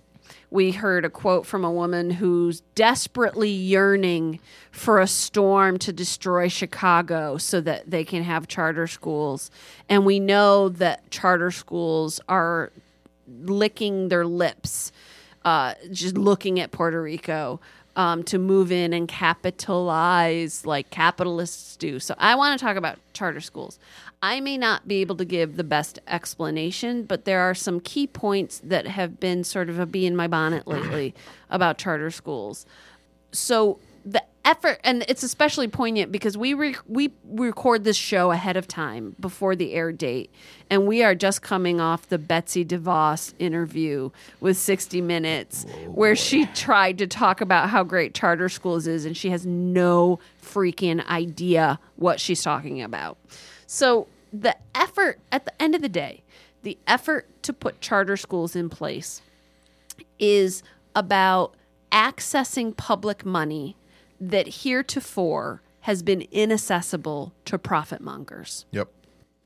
we heard a quote from a woman who's desperately yearning for a storm to destroy Chicago so that they can have charter schools. And we know that charter schools are licking their lips, uh, just looking at Puerto Rico. Um, to move in and capitalize like capitalists do. So, I want to talk about charter schools. I may not be able to give the best explanation, but there are some key points that have been sort of a bee in my bonnet lately about charter schools. So effort, and it's especially poignant because we re- we record this show ahead of time before the air date, and we are just coming off the Betsy DeVos interview with 60 Minutes, oh, where she tried to talk about how great charter schools is, and she has no freaking idea what she's talking about. So the effort at the end of the day, the effort to put charter schools in place is about accessing public money that heretofore has been inaccessible to profit mongers. Yep.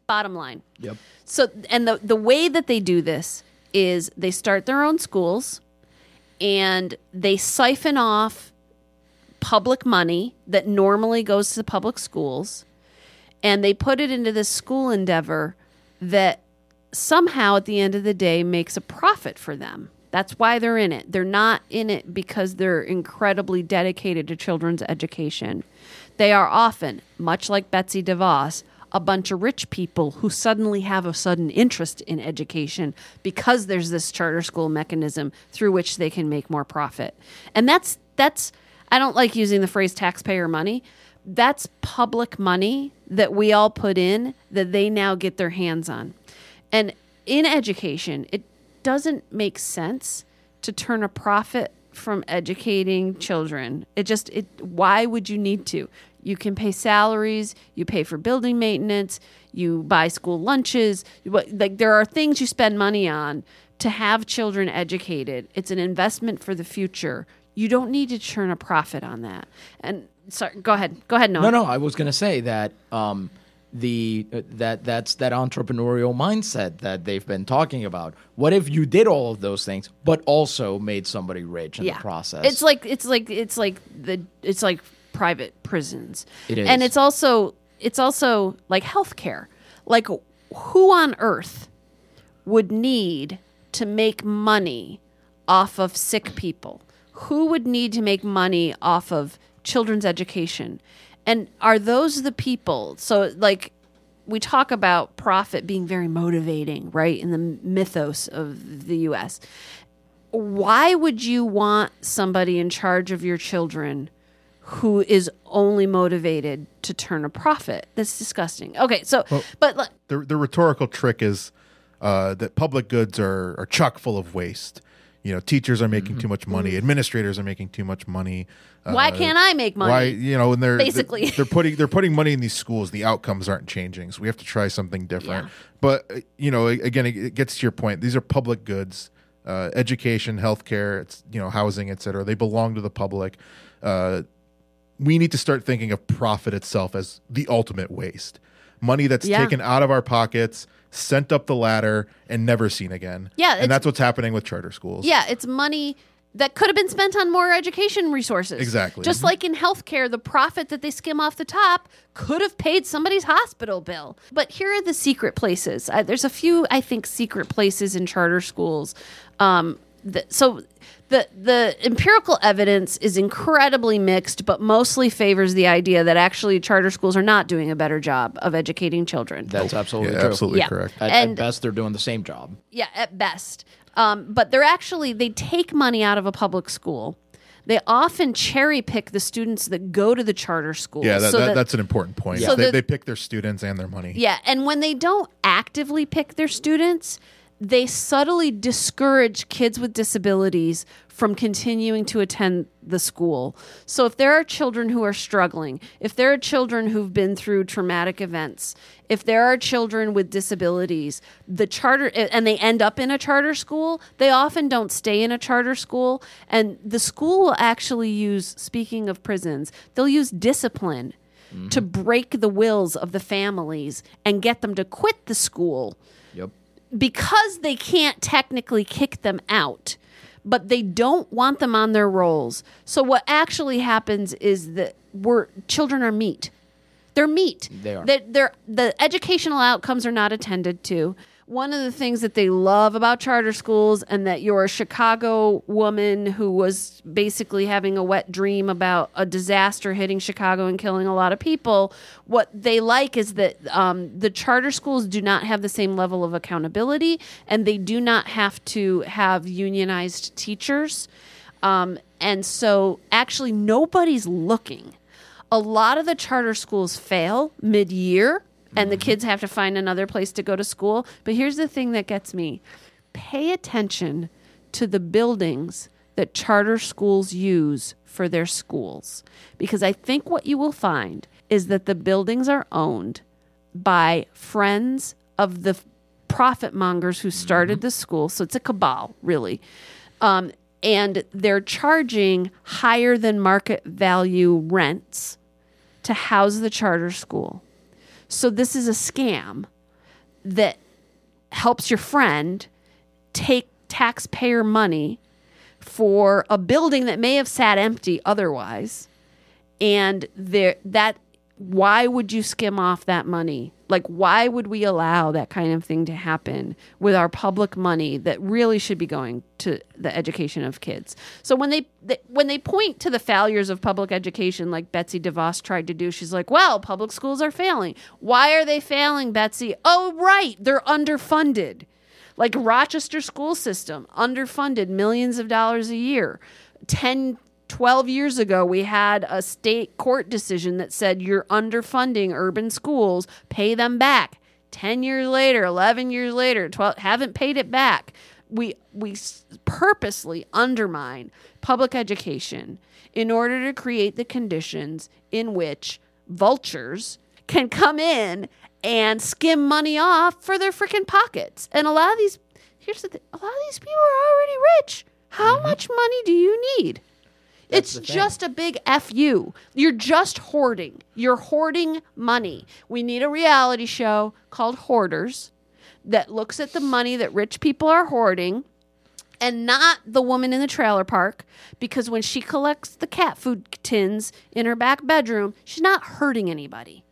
Bottom line. Yep. So, and the, the way that they do this is they start their own schools and they siphon off public money that normally goes to the public schools and they put it into this school endeavor that somehow at the end of the day makes a profit for them. That's why they're in it. They're not in it because they're incredibly dedicated to children's education. They are often, much like Betsy DeVos, a bunch of rich people who suddenly have a sudden interest in education because there's this charter school mechanism through which they can make more profit. And that's that's I don't like using the phrase taxpayer money. That's public money that we all put in that they now get their hands on. And in education, it doesn't make sense to turn a profit from educating children. It just it why would you need to? You can pay salaries, you pay for building maintenance, you buy school lunches, like there are things you spend money on to have children educated. It's an investment for the future. You don't need to turn a profit on that. And sorry, go ahead. Go ahead, Noah. No, no, I was going to say that um, the uh, that that's that entrepreneurial mindset that they've been talking about. What if you did all of those things, but also made somebody rich in the process? It's like it's like it's like the it's like private prisons. It is. And it's also it's also like healthcare. Like who on earth would need to make money off of sick people? Who would need to make money off of children's education? And are those the people? So like we talk about profit being very motivating, right? In the mythos of the US. Why would you want somebody in charge of your children who is only motivated to turn a profit? That's disgusting. Okay, so but like, The, the rhetorical trick is uh, that public goods are, are chock full of waste. You know, teachers are making too much money, administrators are making too much money. why uh, can't I make money? Why you know, and they're Basically. they're, putting they're putting money in these schools. The outcomes aren't changing, so we have to try something different. Yeah. But uh, you know, again, it, it gets to your point. These are public goods, uh, education, healthcare, it's you know, housing, etc. They belong to the public. Uh, we need to start thinking of profit itself as the ultimate waste. Money that's Yeah. taken out of our pockets, sent up the ladder, and never seen again. Yeah, and that's what's happening with charter schools. Yeah, it's money that could have been spent on more education resources. Exactly. Just Mhm. like in healthcare, the profit that they skim off the top could have paid somebody's hospital bill. But here are the secret places. Uh, there's a few, I think, secret places in charter schools. Um, that, so the the empirical evidence is incredibly mixed, but mostly favors the idea that actually charter schools are not doing a better job of educating children. That's absolutely Yeah, true. absolutely Yeah. correct. At, And- at best, they're doing the same job. Yeah, at best. Um, but they're actually they take money out of a public school. They often cherry pick the students that go to the charter school. Yeah, that, so that, that- that's an important point. So they, the- they pick their students and their money. yeah, and when they don't actively pick their students, they subtly discourage kids with disabilities from continuing to attend the school. So if there are children who are struggling, if there are children who've been through traumatic events, if there are children with disabilities, the charter and they end up in a charter school, they often don't stay in a charter school and the school will actually use speaking of prisons, they'll use discipline mm-hmm. to break the wills of the families and get them to quit the school. Because they can't technically kick them out, but they don't want them on their rolls. So what actually happens is that we're children are meat. They're meat. They are. They're, they're- the educational outcomes are not attended to. One of the things that they love about charter schools, and that you're a Chicago woman who was basically having a wet dream about a disaster hitting Chicago and killing a lot of people, what they like is that um, the charter schools do not have the same level of accountability, and they do not have to have unionized teachers. Um, and so, actually, nobody's looking a lot of the charter schools fail mid year and the kids have to find another place to go to school. But here's the thing that gets me pay attention to the buildings that charter schools use for their schools. Because I think what you will find is that the buildings are owned by friends of the profit mongers who started the school. So it's a cabal, really. Um, and they're charging higher than market value rents to house the charter school. So this is a scam that helps your friend take taxpayer money for a building that may have sat empty otherwise. And there that why would you skim off that money like why would we allow that kind of thing to happen with our public money that really should be going to the education of kids? So when they, they when they point to the failures of public education like betsy devos tried to do she's like well public schools are failing. Why are they failing betsy? Oh right they're underfunded. Like Rochester school system, underfunded millions of dollars a year. 10, 12 years ago, we had a state court decision that said you're underfunding urban schools, pay them back. 10 years later, 11 years later, 12 haven't paid it back. We we purposely undermine public education in order to create the conditions in which vultures can come in and skim money off for their freaking pockets. And a lot of these, here's the thing, a lot of these people are already rich. How mm-hmm. much money do you need? It's just a big fu. You're just hoarding. You're hoarding money. We need a reality show called Hoarders that looks at the money that rich people are hoarding and not the woman in the trailer park because when she collects the cat food tins in her back bedroom, she's not hurting anybody.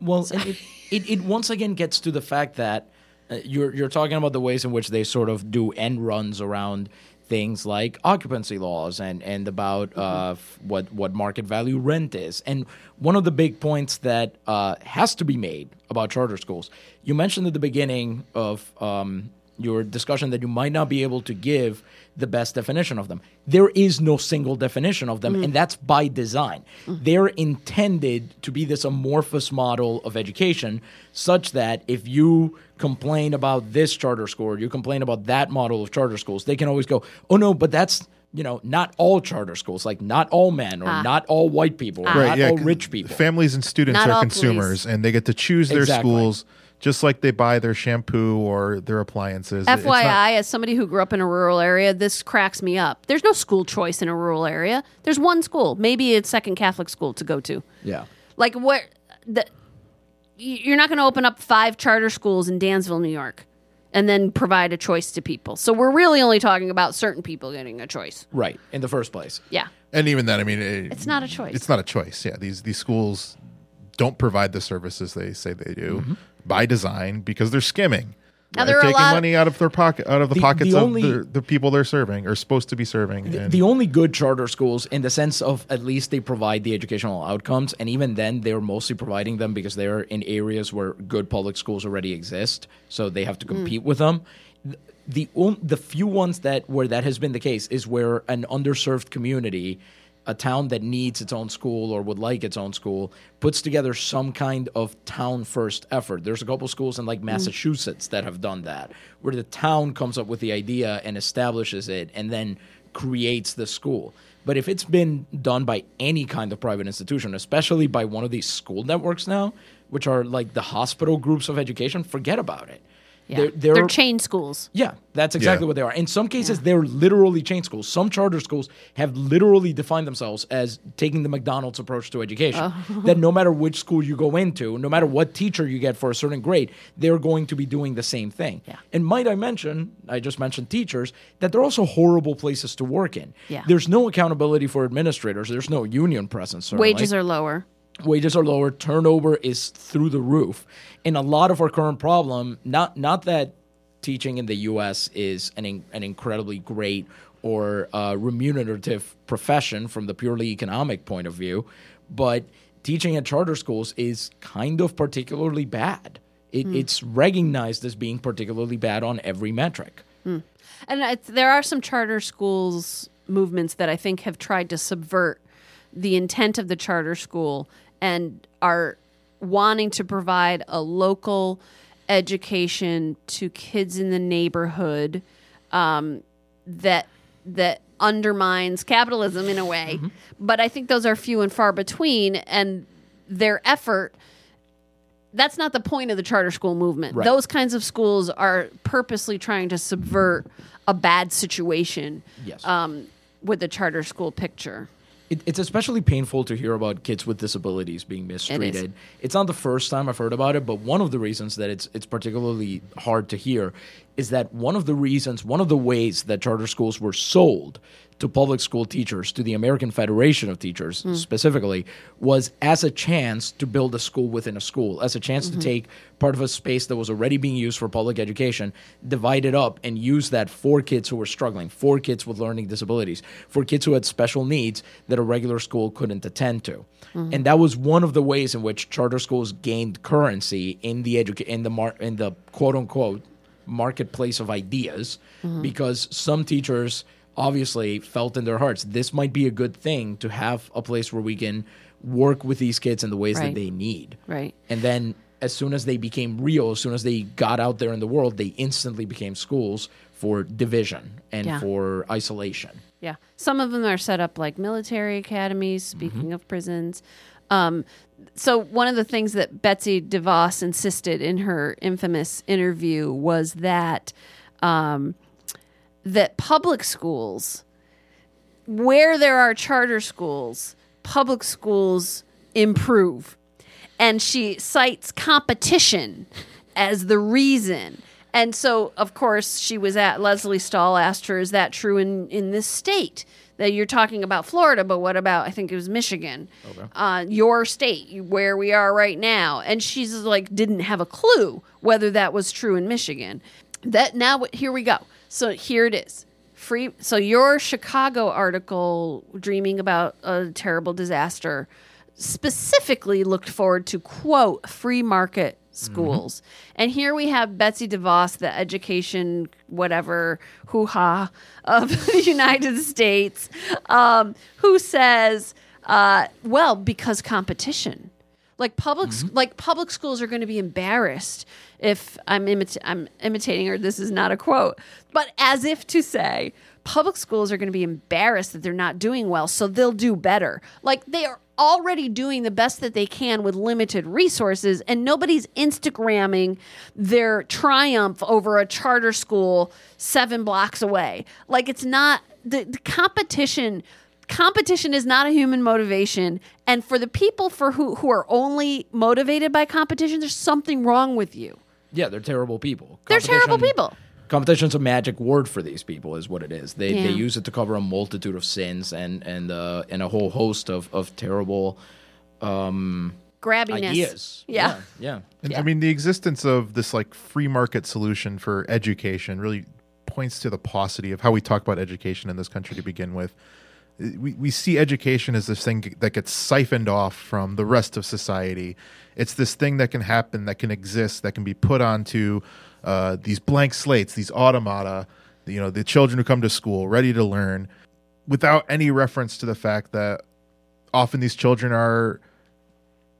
Well, and it, it, it once again gets to the fact that uh, you're you're talking about the ways in which they sort of do end runs around things like occupancy laws and and about uh, f- what what market value rent is. And one of the big points that uh, has to be made about charter schools, you mentioned at the beginning of um, your discussion that you might not be able to give the best definition of them. There is no single definition of them, mm. and that's by design. Mm. They're intended to be this amorphous model of education, such that if you complain about this charter school, or you complain about that model of charter schools, they can always go, "Oh no, but that's." You know, not all charter schools, like not all men or ah. not all white people or ah. not all 'cause rich people. Families and students Not are all consumers, and they get to choose their Exactly. schools just like they buy their shampoo or their appliances. FYI, not- as somebody who grew up in a rural area, this cracks me up. There's no school choice in a rural area. There's one school, maybe a second Catholic school to go to. yeah. Like what the you're not going to open up five charter schools in Dansville, New York. and then provide a choice to people. So we're really only talking about certain people getting a choice. Right. In the first place. Yeah. And even then, I mean, it, It's not a choice. It's not a choice. Yeah, these these schools don't provide the services they say they do Mm-hmm. by design because they're skimming. Now, They're there are a taking money out of their pocket, out of the, The- pockets the of only- the, the people they're serving or supposed to be serving. and- The only good charter schools, in the sense of at least they provide the educational outcomes, and even then, they're mostly providing them because they're in areas where good public schools already exist, so they have to compete with them. The on- the few ones that where that has been the case is where an underserved community, a town that needs its own school or would like its own school, puts together some kind of town first effort. There's a couple schools in like mm. Massachusetts that have done that, where the town comes up with the idea and establishes it, and then creates the school. But if it's been done by any kind of private institution, especially by one of these school networks now, which are like the hospital groups of education, forget about it. Yeah. They're, They're, they're, chain schools. yeah, that's exactly Yeah. what they are. In some cases, they're literally chain schools. Some charter schools have literally defined themselves as taking the McDonald's approach to education. Oh. that no matter which school you go into, no matter what teacher you get for a certain grade, they're going to be doing the same thing. Yeah. And might I mention, I just mentioned teachers, that they're also horrible places to work in. Yeah. There's no accountability for administrators. There's no union presence. certainly Wages are lower. Wages are lower turnover is through the roof. And a lot of our current problem not not that teaching in the US is an in, an incredibly great or uh, remunerative profession from the purely economic point of view but teaching at charter schools is kind of particularly bad. It, it's recognized as being particularly bad on every metric. And it's, there are some charter schools movements that I think have tried to subvert the intent of the charter school and are wanting to provide a local education to kids in the neighborhood um, that that undermines capitalism in a way. But I think those are few and far between, and their effort that's not the point of the charter school movement. Right. Those kinds of schools are purposely trying to subvert a bad situation Yes. um, with the charter school picture. It, it's especially painful to hear about kids with disabilities being mistreated. It's not the first time I've heard about it, but one of the reasons that it's it's particularly hard to hear is that one of the reasons, one of the ways that charter schools were sold to public school teachers, to the American Federation of Teachers hmm. specifically, was as a chance to build a school within a school, as a chance to mm-hmm. take part of a space that was already being used for public education, divide it up, and use that for kids who were struggling, for kids with learning disabilities, for kids who had special needs that a regular school couldn't attend to. Mm-hmm. And that was one of the ways in which charter schools gained currency in the educa- in the mar- in the quote unquote marketplace of ideas mm-hmm. because some teachers obviously felt in their hearts this might be a good thing to have a place where we can work with these kids in the ways Right. that they need. Right. And then as soon as they became real, as soon as they got out there in the world, they instantly became schools for division and Yeah. for isolation. Yeah. Some of them are set up like military academies, speaking of prisons. Um, so, one of the things that Betsy DeVos insisted in her infamous interview was that um, that public schools, where there are charter schools, public schools improve. And she cites competition as the reason. And so, of course, she was at Lesley Stahl asked her, "Is that true in in this state?" That you're talking about Florida, but what about I think it was Michigan, uh, your state, where we are right now? And she's like, didn't have a clue whether that was true in Michigan. That now here we go. So here it is. Free. So your Chicago article, dreaming about a terrible disaster, specifically looked forward to quote free market schools. And here we have Betsy DeVos, the education whatever hoo ha of the United States, um, who says, uh, well, because competition. Like public, like public schools are going to be embarrassed if I'm imita- I'm imitating her. This is not a quote, but as if to say, public schools are going to be embarrassed that they're not doing well, so they'll do better. Like they are already doing the best that they can with limited resources, and nobody's Instagramming their triumph over a charter school seven blocks away. Like it's not the, the competition competition is not a human motivation and for the people for who who are only motivated by competition there's something wrong with you Yeah, they're terrible people. They're terrible Competition- people. Competition's a magic word for these people, is what it is. They Yeah. they use it to cover a multitude of sins and and uh, and a whole host of of terrible Grabbiness. ideas. Yeah. yeah. And, Yeah. I mean, the existence of this like free market solution for education really points to the paucity of how we talk about education in this country to begin with. We, we see education as this thing that gets siphoned off from the rest of society. It's this thing that can happen, that can exist, that can be put onto uh, these blank slates, these automata. You know, the children who come to school ready to learn, without any reference to the fact that often these children are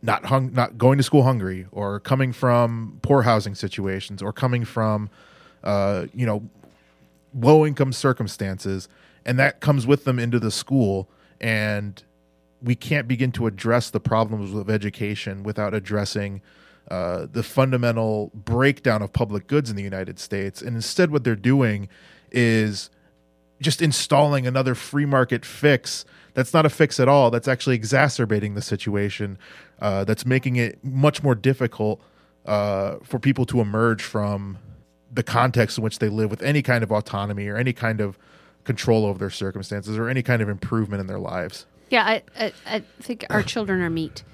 not hung, not going to school hungry, or coming from poor housing situations, or coming from, uh, you know, low income circumstances, and that comes with them into the school, and we can't begin to address the problems of education without addressing uh, the fundamental breakdown of public goods in the United States. And instead, what they're doing is just installing another free market fix that's not a fix at all that's actually exacerbating the situation uh, that's making it much more difficult uh, for people to emerge from the context in which they live with any kind of autonomy or any kind of control over their circumstances or any kind of improvement in their lives Yeah, I, I, I think our children are meat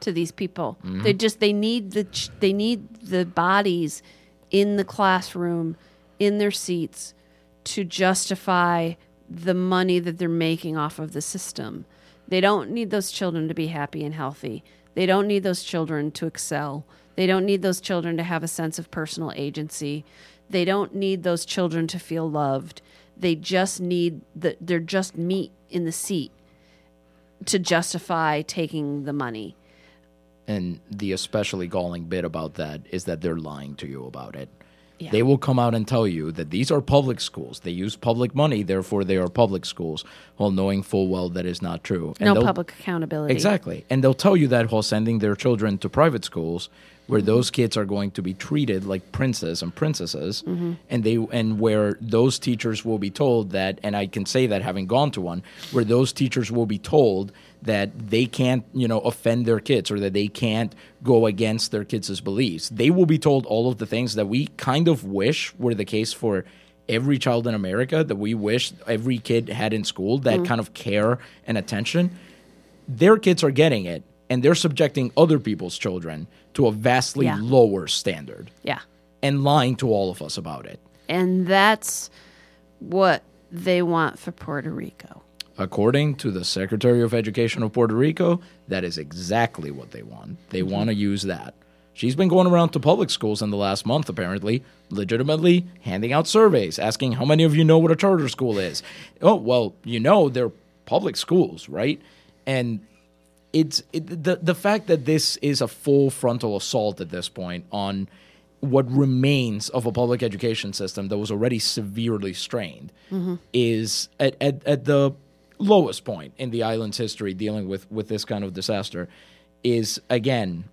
to these people. Mm-hmm. They just they need the ch- they need the bodies in the classroom in their seats to justify the money that they're making off of the system. They don't need those children to be happy and healthy. They don't need those children to excel. They don't need those children to have a sense of personal agency. They don't need those children to feel loved. They just need the they're just meat in the seat to justify taking the money. And the especially galling bit about that is that they're lying to you about it. Yeah. They will come out and tell you that these are public schools. They use public money, therefore they are public schools, while knowing full well that is not true. And no public accountability. Exactly. And they'll tell you that while sending their children to private schools where mm-hmm. those kids are going to be treated like princes and princesses mm-hmm. and they and where those teachers will be told that and I can say that having gone to one where those teachers will be told that they can't, you know, offend their kids or that they can't go against their kids' beliefs. They will be told all of the things that we kind of wish were the case for every child in America that we wish every kid had in school that mm-hmm. kind of care and attention their kids are getting it and they're subjecting other people's children to a vastly Yeah. lower standard Yeah. and lying to all of us about it. And that's what they want for Puerto Rico. According to the Secretary of Education of Puerto Rico, that is exactly what they want. They mm-hmm. want to use that. She's been going around to public schools in the last month, apparently, legitimately handing out surveys, asking how many of you know what a charter school is. Oh, well, you know they're public schools, right? And it's it, the the fact that this is a full frontal assault at this point on what remains of a public education system that was already severely strained mm-hmm. is at, at, at the lowest point in the island's history dealing with, with this kind of disaster is again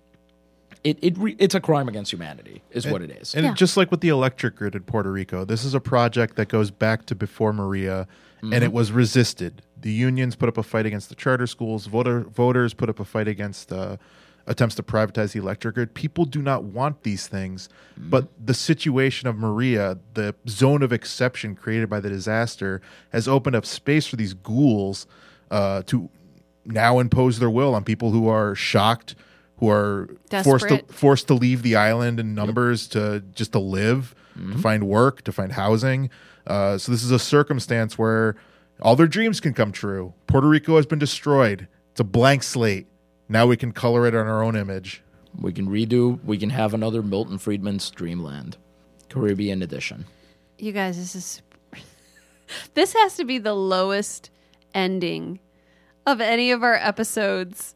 it, it re, it's a crime against humanity is what it is And Yeah. just like with the electric grid in Puerto Rico, this is a project that goes back to before Maria, and Mm-hmm. it was resisted. The unions put up a fight against the charter schools. Voter voters put up a fight against uh, attempts to privatize the electric grid. People do not want these things, Mm-hmm. but the situation of Maria, the zone of exception created by the disaster, has opened up space for these ghouls uh, to now impose their will on people who are shocked, who are forced to forced to leave the island in numbers to just to live, to find work, to find housing. Uh, so this is a circumstance where all their dreams can come true. Puerto Rico has been destroyed. It's a blank slate. Now we can color it on our own image. we can redo we can have another milton friedman's dreamland caribbean edition You guys, this is this has to be the lowest ending of any of our episodes.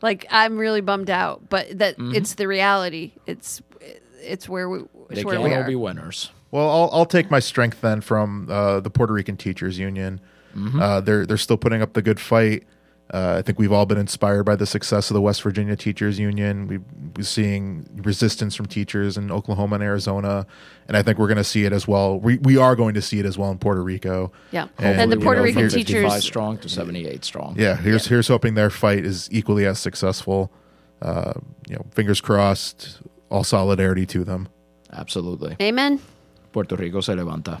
Like I'm really bummed out, but that it's the reality. It's it's where we it's they where can't we all are. be winners Well, I'll, I'll take my strength then from uh, the Puerto Rican Teachers Union. Uh, they're they're still putting up the good fight. Uh, I think we've all been inspired by the success of the West Virginia Teachers Union. We've, we're seeing resistance from teachers in Oklahoma and Arizona, and I think we're going to see it as well. We we are going to see it as well in Puerto Rico. Yeah. And, And the Puerto know, Rican here's- from teachers strong to 78 strong Yeah, here's here's hoping their fight is equally as successful. Uh, you know, fingers crossed. All solidarity to them. Absolutely. Amen. Puerto Rico se levanta.